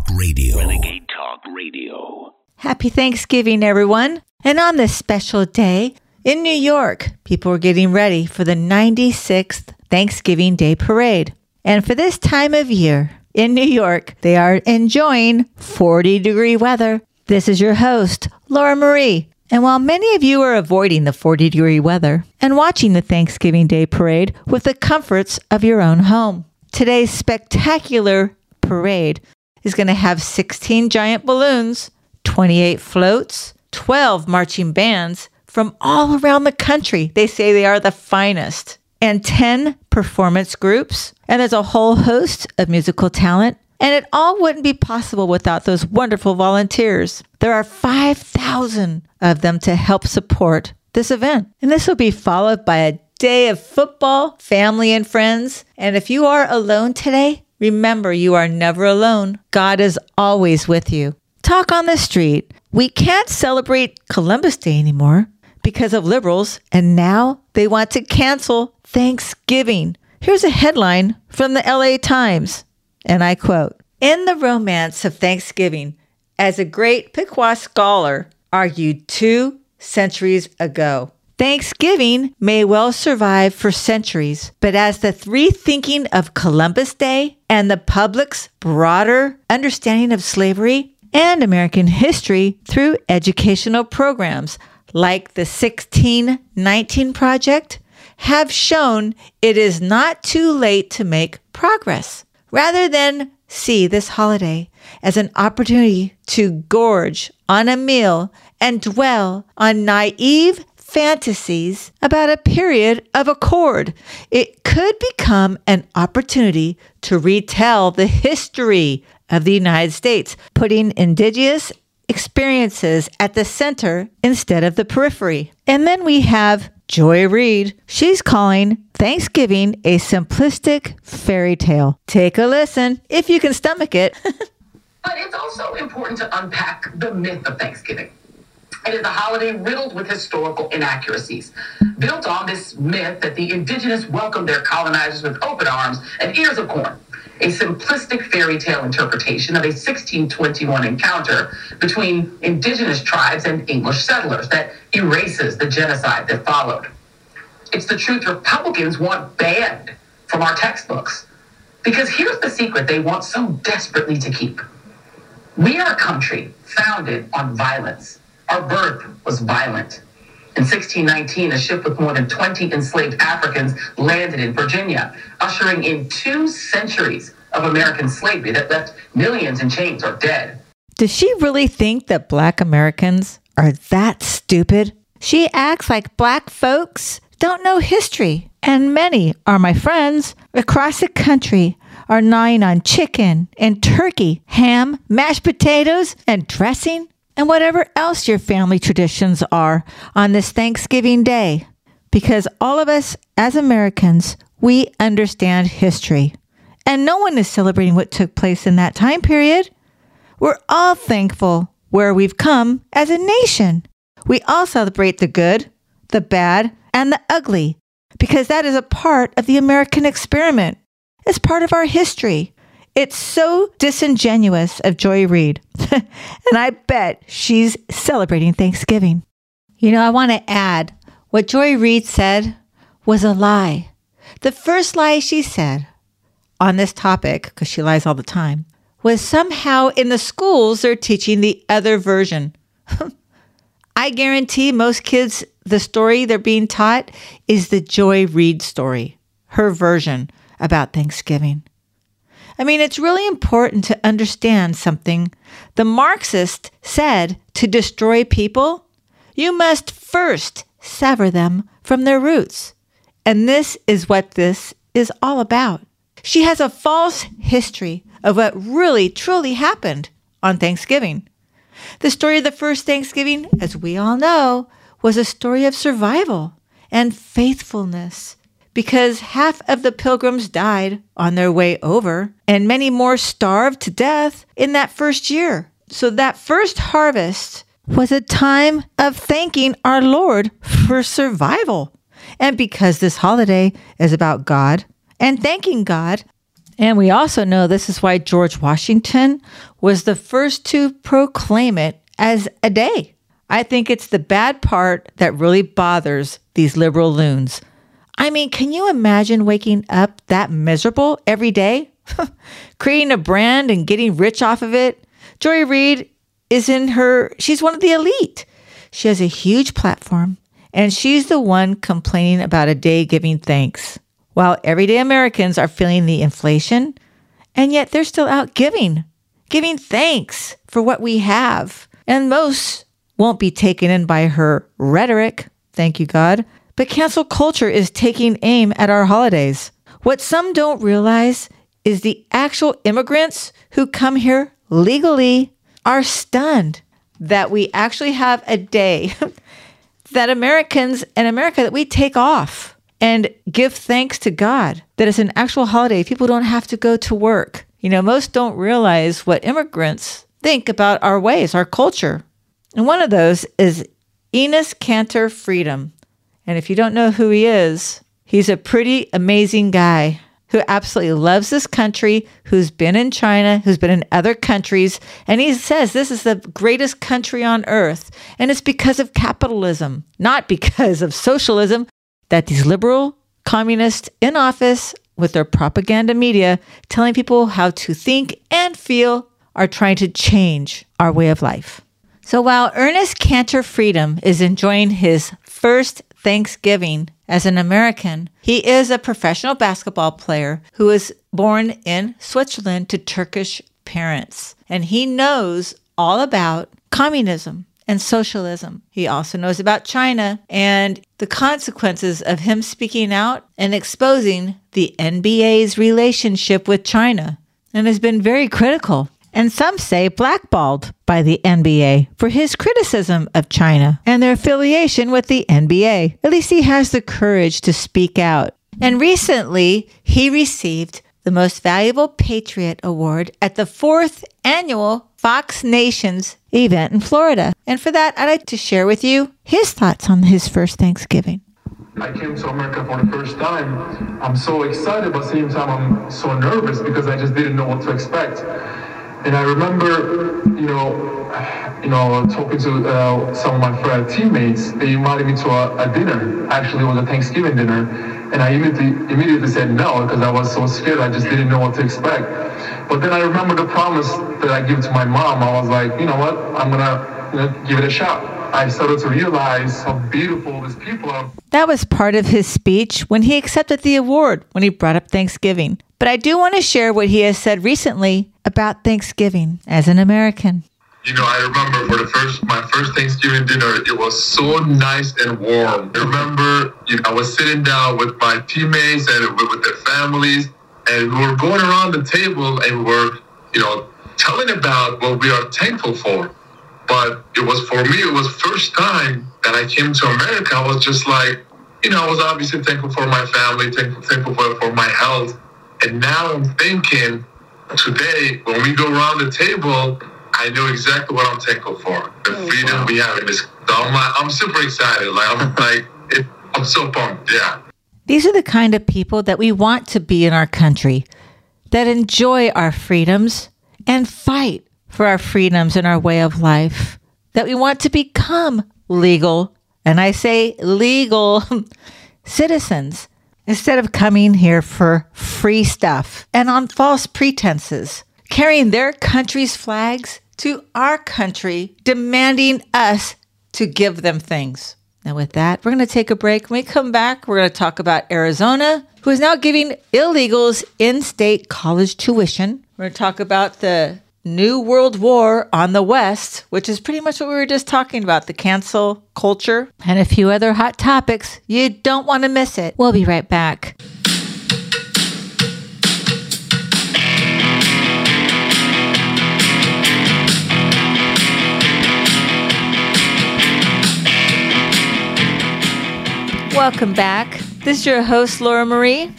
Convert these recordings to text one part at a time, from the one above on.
Talk Radio. Renegade Talk Radio. Happy Thanksgiving, everyone. And on this special day in New York, people are getting ready for the 96th Thanksgiving Day Parade. And for this time of year in New York, they are enjoying 40 degree weather. This is your host, Laura Marie. And while many of you are avoiding the 40 degree weather and watching the Thanksgiving Day Parade with the comforts of your own home, today's spectacular parade is going to have 16 giant balloons, 28 floats, 12 marching bands from all around the country. They say they are the finest, and 10 performance groups. And there's a whole host of musical talent. And it all wouldn't be possible without those wonderful volunteers. There are 5,000 of them to help support this event. And this will be followed by a day of football, family, and friends. And if you are alone today, remember you are never alone. God is always with you. Talk on the street. We can't celebrate Columbus Day anymore because of liberals, and now they want to cancel Thanksgiving. Here's a headline from the LA Times, and I quote In the romance of Thanksgiving, as a great Pequot scholar argued two centuries ago, Thanksgiving may well survive for centuries, but as the rethinking of Columbus Day and the public's broader understanding of slavery and American history through educational programs like the 1619 Project have shown it is not too late to make progress. Rather than see this holiday as an opportunity to gorge on a meal and dwell on naive fantasies about a period of accord. It could become an opportunity to retell the history of the United States, putting indigenous experiences at the center instead of the periphery. And then we have Joy Reid. She's calling Thanksgiving a simplistic fairy tale. Take a listen if you can stomach it. but it's also important to unpack the myth of Thanksgiving. It is a holiday riddled with historical inaccuracies, built on this myth that the indigenous welcomed their colonizers with open arms and ears of corn. A simplistic fairy tale interpretation of a 1621 encounter between indigenous tribes and English settlers that erases the genocide that followed. It's the truth Republicans want banned from our textbooks. Because here's the secret they want so desperately to keep. We are a country founded on violence our birth was violent. In 1619, a ship with more than 20 enslaved Africans landed in Virginia, ushering in two centuries of American slavery that left millions in chains or dead. Does she really think that black Americans are that stupid? She acts like black folks don't know history, and many are my friends across the country are gnawing on chicken and turkey, ham, mashed potatoes, and dressing and whatever else your family traditions are on this Thanksgiving Day. Because all of us as Americans, we understand history. And no one is celebrating what took place in that time period. We're all thankful where we've come as a nation. We all celebrate the good, the bad, and the ugly because that is a part of the American experiment. It's part of our history. It's so disingenuous of Joy Reid. and I bet she's celebrating Thanksgiving. You know, I want to add what Joy Reid said was a lie. The first lie she said on this topic, because she lies all the time, was somehow in the schools they're teaching the other version. I guarantee most kids, the story they're being taught is the Joy Reid story, her version about Thanksgiving. I mean, it's really important to understand something. The Marxist said to destroy people, you must first sever them from their roots. And this is what this is all about. She has a false history of what really, truly happened on Thanksgiving. The story of the first Thanksgiving, as we all know, was a story of survival and faithfulness because half of the pilgrims died on their way over, and many more starved to death in that first year. So, that first harvest was a time of thanking our Lord for survival. And because this holiday is about God and thanking God, And we also know this is why George Washington was the first to proclaim it as a day. I think it's the bad part that really bothers these liberal loons. I mean, can you imagine waking up that miserable every day? Creating a brand and getting rich off of it? Joy Reid is in her, she's one of the elite. She has a huge platform and she's the one complaining about a day giving thanks, while everyday Americans are feeling the inflation, and yet they're still out giving, giving thanks for what we have. And most won't be taken in by her rhetoric, thank you, God. But cancel culture is taking aim at our holidays. What some don't realize is the actual immigrants who come here legally are stunned that we actually have a day that Americans in America that we take off and give thanks to God that it's an actual holiday. People don't have to go to work. You know, most don't realize what immigrants think about our ways, our culture. And one of those is Enes Kanter Freedom. And if you don't know who he is, he's a pretty amazing guy who absolutely loves this country, who's been in China, who's been in other countries. And he says this is the greatest country on earth. And it's because of capitalism, not because of socialism, that these liberal communists in office with their propaganda media telling people how to think and feel are trying to change our way of life. So while Enes Kanter Freedom is enjoying his first Thanksgiving as an American. He is a professional basketball player who was born in Switzerland to Turkish parents, and he knows all about communism and socialism. He also knows about China and the consequences of him speaking out and exposing the NBA's relationship with China, and has been very critical and some say blackballed by the NBA for his criticism of China and their affiliation with the NBA. At least he has the courage to speak out. And recently, he received the Most Valuable Patriot Award at the fourth annual Fox Nations event in Florida. And for that, I'd like to share with you his thoughts on his first Thanksgiving. I came to America for the first time. I'm so excited, but at the same time, I'm so nervous because I just didn't know what to expect. And I remember, you know, you know, talking to uh, some of my friend teammates. They invited me to a, a, dinner. Actually, it was a Thanksgiving dinner, and I immediately immediately said no because I was so scared. I just didn't know what to expect. But then I remember the promise that I gave to my mom. I was like, you know what? I'm gonna know, give it a shot. I started to realize how beautiful these people are. That was part of his speech when he accepted the award when he brought up Thanksgiving. But I do want to share what he has said recently about Thanksgiving as an American. You know, I remember for the first my first Thanksgiving dinner, it was so nice and warm. I remember, you know, I was sitting down with my teammates and with their families, and we were going around the table and we were, you know, telling about what we are thankful for. But it was for me, it was first time that I came to America. I was just like, you know, I was obviously thankful for my family, thankful, thankful for, for my health. And now I'm thinking, today, when we go around the table, I know exactly what I'm thankful for. The oh, freedom wow. we have in this. So I'm, like, I'm super excited. Like I'm like, it, I'm so pumped. Yeah. These are the kind of people that we want to be in our country, that enjoy our freedoms and fight for our freedoms and our way of life, that we want to become legal, and I say legal citizens instead of coming here for free stuff and on false pretenses, carrying their country's flags to our country, demanding us to give them things. Now, with that, we're going to take a break. When we come back, we're going to talk about Arizona, who is now giving illegals in state college tuition. We're going to talk about the New World War on the West, which is pretty much what we were just talking about the cancel culture, and a few other hot topics. You don't want to miss it. We'll be right back. Welcome back. This is your host, Laura Marie.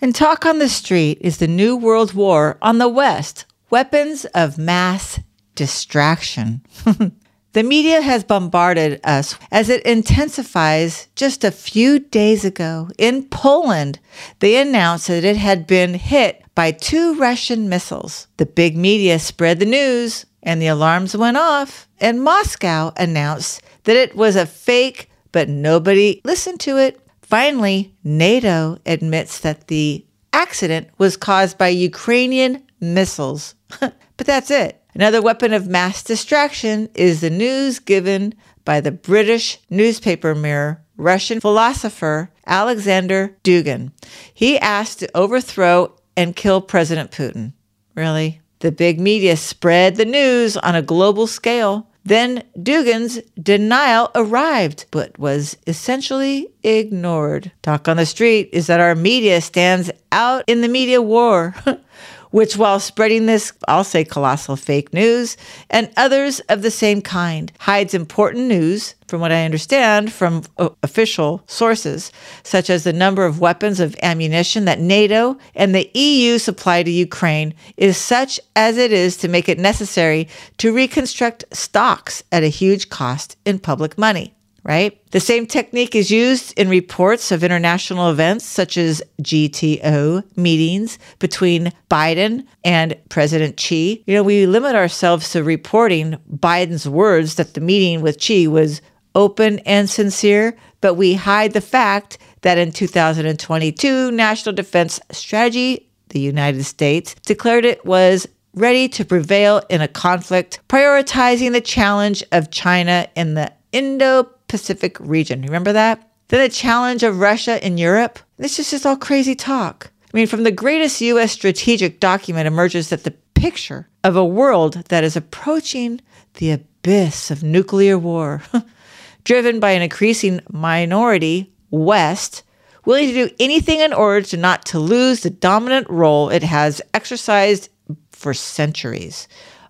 And Talk on the Street is the New World War on the West Weapons of mass distraction. The media has bombarded us as it intensifies. Just a few days ago in Poland, they announced that it had been hit by two Russian missiles. The big media spread the news and the alarms went off, and Moscow announced that it was a fake, but nobody listened to it. Finally, NATO admits that the accident was caused by Ukrainian missiles. but that's it. Another weapon of mass distraction is the news given by the British newspaper Mirror Russian philosopher Alexander Dugin. He asked to overthrow and kill President Putin. Really? The big media spread the news on a global scale. Then Dugin's denial arrived, but was essentially ignored. Talk on the street is that our media stands out in the media war. which, while spreading this, I'll say colossal fake news, and others of the same kind, hides important news, from what I understand, from uh, official sources, such as the number of weapons of ammunition that NATO and the EU supply to Ukraine is such as it is to make it necessary to reconstruct stocks at a huge cost in public money right? The same technique is used in reports of international events such as G20 meetings between Biden and President Xi. You know, we limit ourselves to reporting Biden's words that the meeting with Xi was open and sincere, but we hide the fact that in 2022, National Defense Strategy, the United States, declared it was ready to prevail in a conflict, prioritizing the challenge of China in the Indo Pacific region. Remember that? Then the challenge of Russia in Europe. This is just all crazy talk. I mean, from the greatest U.S. strategic document emerges that the picture of a world that is approaching the abyss of nuclear war, driven by an increasing minority West, willing to do anything in order to not to lose the dominant role it has exercised for centuries.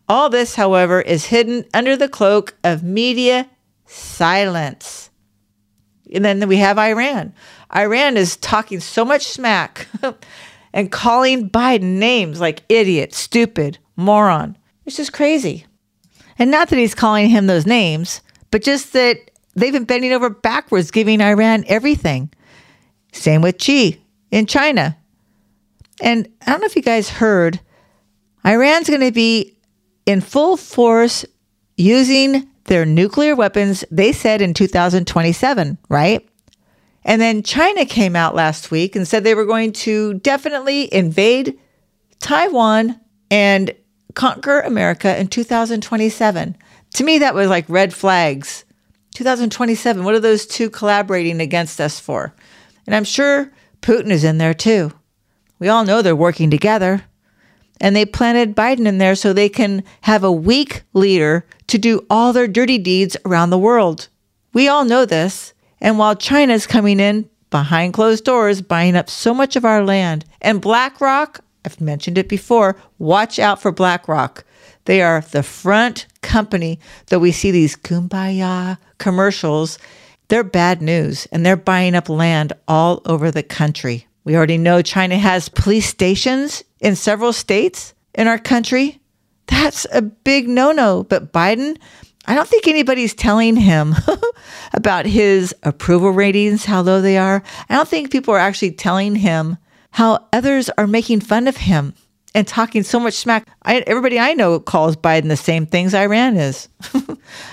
All this, however, is hidden under the cloak of media silence. And then we have Iran. Iran is talking so much smack and calling Biden names like idiot, stupid, moron. It's just crazy. And not that he's calling him those names, but just that they've been bending over backwards giving Iran everything. Same with Xi in China. And I don't know if you guys heard, Iran's going to be in full force using their nuclear weapons, they said in 2027, right? And then China came out last week and said they were going to definitely invade Taiwan and conquer America in 2027. To me, that was like red flags. 2027, what are those two collaborating against us for? And I'm sure Putin is in there too. We all know they're working together and they planted Biden in there so they can have a weak leader to do all their dirty deeds around the world. We all know this. And while China's coming in behind closed doors, buying up so much of our land, and BlackRock, I've mentioned it before, watch out for BlackRock. They are the front company that we see these kumbaya commercials. They're bad news and they're buying up land all over the country. We already know China has police stations in several states in our country. That's a big no no. But Biden, I don't think anybody's telling him about his approval ratings, how low they are. I don't think people are actually telling him how others are making fun of him and talking so much smack. I, everybody I know calls Biden the same things Iran is.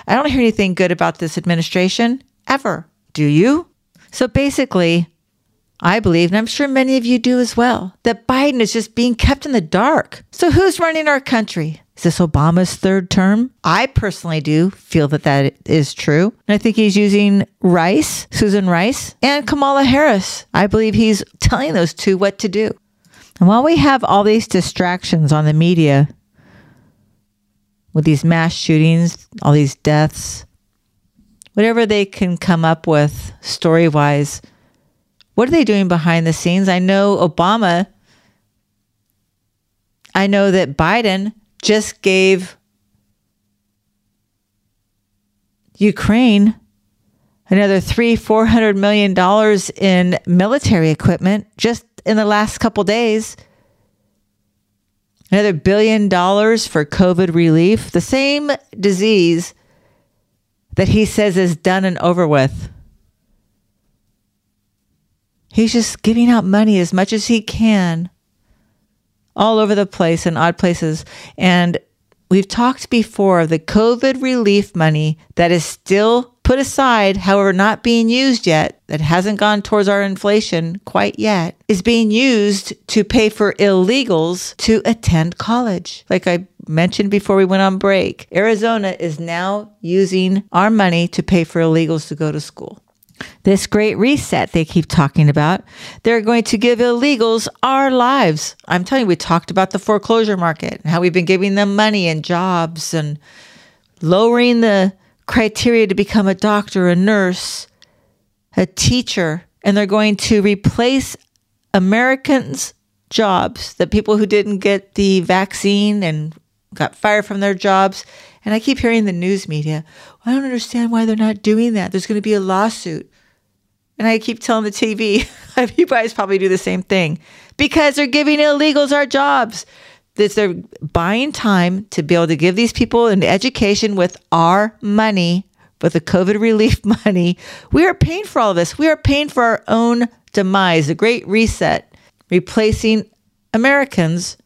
I don't hear anything good about this administration ever. Do you? So basically, I believe, and I'm sure many of you do as well, that Biden is just being kept in the dark. So who's running our country? Is this Obama's third term? I personally do feel that that is true. And I think he's using Rice, Susan Rice, and Kamala Harris. I believe he's telling those two what to do. And while we have all these distractions on the media with these mass shootings, all these deaths, whatever they can come up with story wise, what are they doing behind the scenes? I know Obama, I know that Biden just gave Ukraine another three, four hundred million dollars in military equipment just in the last couple days. Another billion dollars for COVID relief. The same disease that he says is done and over with. He's just giving out money as much as he can all over the place in odd places. And we've talked before of the COVID relief money that is still put aside, however, not being used yet, that hasn't gone towards our inflation quite yet, is being used to pay for illegals to attend college. Like I mentioned before we went on break, Arizona is now using our money to pay for illegals to go to school this great reset they keep talking about. They're going to give illegals our lives. I'm telling you, we talked about the foreclosure market and how we've been giving them money and jobs and lowering the criteria to become a doctor, a nurse, a teacher. And they're going to replace Americans' jobs, the people who didn't get the vaccine and got fired from their jobs. And I keep hearing the news media, I don't understand why they're not doing that. There's going to be a lawsuit. And I keep telling the TV, you guys probably do the same thing because they're giving illegals our jobs. This, they're buying time to be able to give these people an education with our money, with the COVID relief money. We are paying for all this. We are paying for our own demise, the great reset, replacing Americans,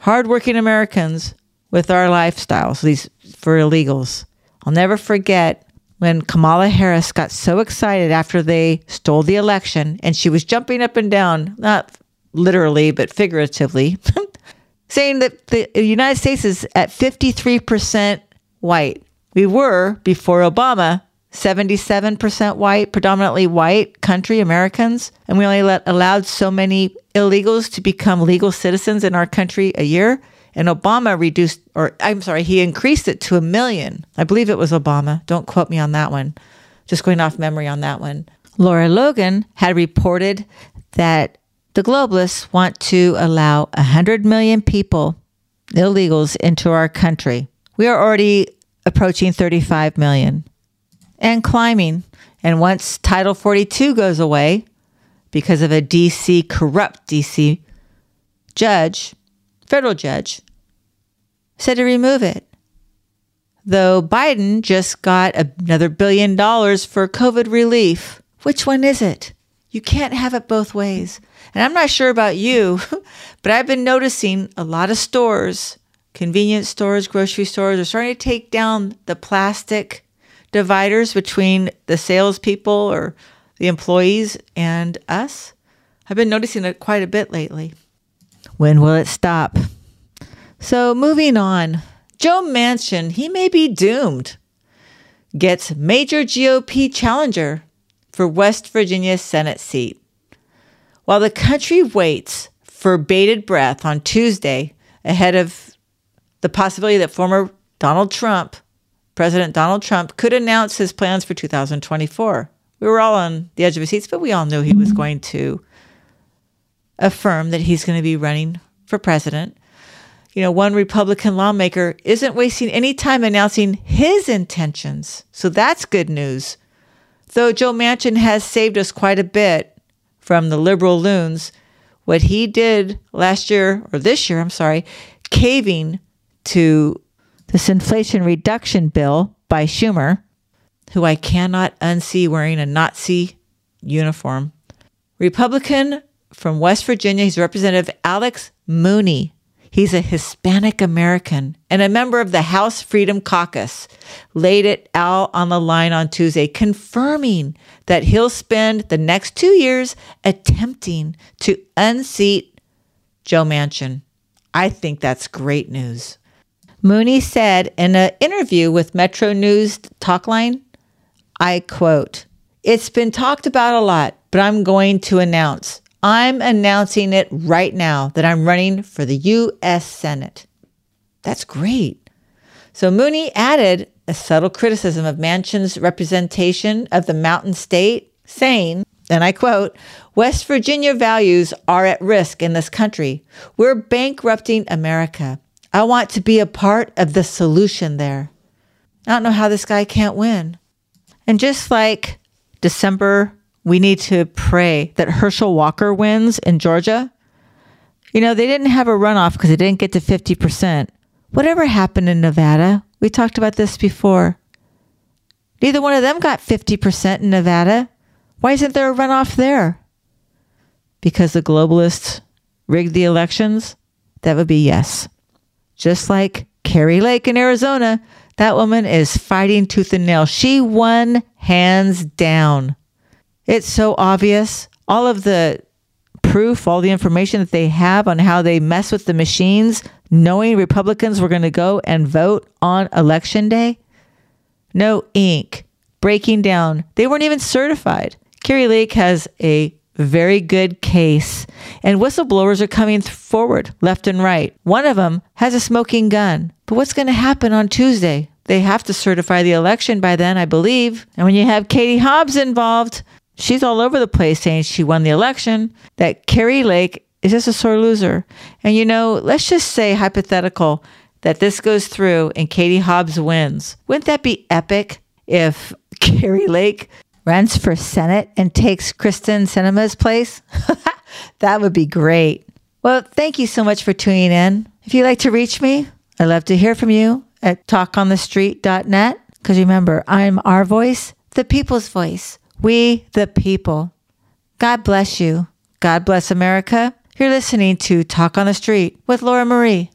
hardworking Americans, with our lifestyles, these for illegals. I'll never forget when Kamala Harris got so excited after they stole the election and she was jumping up and down, not literally, but figuratively, saying that the United States is at 53% white. We were, before Obama, 77% white, predominantly white country Americans, and we only let, allowed so many illegals to become legal citizens in our country a year. And Obama reduced, or I'm sorry, he increased it to a million. I believe it was Obama. Don't quote me on that one. Just going off memory on that one. Lara Logan had reported that the globalists want to allow 100 million people, illegals, into our country. We are already approaching 35 million and climbing. And once Title 42 goes away, because of a DC, corrupt DC judge, federal judge, said to remove it. Though Biden just got another billion dollars for COVID relief. Which one is it? You can't have it both ways. And I'm not sure about you, but I've been noticing a lot of stores, convenience stores, grocery stores, are starting to take down the plastic dividers between the salespeople or the employees and us. I've been noticing it quite a bit lately. When will it stop? So moving on, Joe Manchin, he may be doomed. Gets major GOP challenger for West Virginia Senate seat. While the country waits for bated breath on Tuesday ahead of the possibility that former Donald Trump, President Donald Trump, could announce his plans for 2024. We were all on the edge of our seats, but we all knew he was going to affirm that he's going to be running for president you know, one Republican lawmaker isn't wasting any time announcing his intentions. So that's good news. Though Joe Manchin has saved us quite a bit from the liberal loons, what he did last year, or this year, I'm sorry, caving to this inflation reduction bill by Schumer, who I cannot unsee wearing a Nazi uniform. Republican from West Virginia, he's Representative Alex Mooney He's a Hispanic American and a member of the House Freedom Caucus. Laid it out on the line on Tuesday, confirming that he'll spend the next two years attempting to unseat Joe Manchin. I think that's great news. Mooney said in an interview with Metro News Talkline, I quote, It's been talked about a lot, but I'm going to announce I'm announcing it right now that I'm running for the U.S. Senate. That's great. So Mooney added a subtle criticism of Manchin's representation of the Mountain State, saying, and I quote, West Virginia values are at risk in this country. We're bankrupting America. I want to be a part of the solution there. I don't know how this guy can't win. And just like December we need to pray that Herschel Walker wins in Georgia. You know, they didn't have a runoff because they didn't get to 50%. Whatever happened in Nevada, we talked about this before. Neither one of them got 50% in Nevada. Why isn't there a runoff there? Because the globalists rigged the elections? That would be yes. Just like Kari Lake in Arizona, that woman is fighting tooth and nail. She won hands down. It's so obvious. All of the proof, all the information that they have on how they mess with the machines, knowing Republicans were going to go and vote on election day. No ink, breaking down. They weren't even certified. Kari Lake has a very good case, and whistleblowers are coming forward left and right. One of them has a smoking gun. But what's going to happen on Tuesday? They have to certify the election by then, I believe. And when you have Katie Hobbs involved, she's all over the place saying she won the election, that Kari Lake is just a sore loser. And you know, let's just say hypothetical that this goes through and Katie Hobbs wins. Wouldn't that be epic if Kari Lake runs for Senate and takes Kyrsten Sinema's place? that would be great. Well, thank you so much for tuning in. If you'd like to reach me, I'd love to hear from you at talkonthestreet.net. Because remember, I'm our voice, the people's voice. We, the people. God bless you. God bless America. You're listening to Talk on the Street with Laura Marie.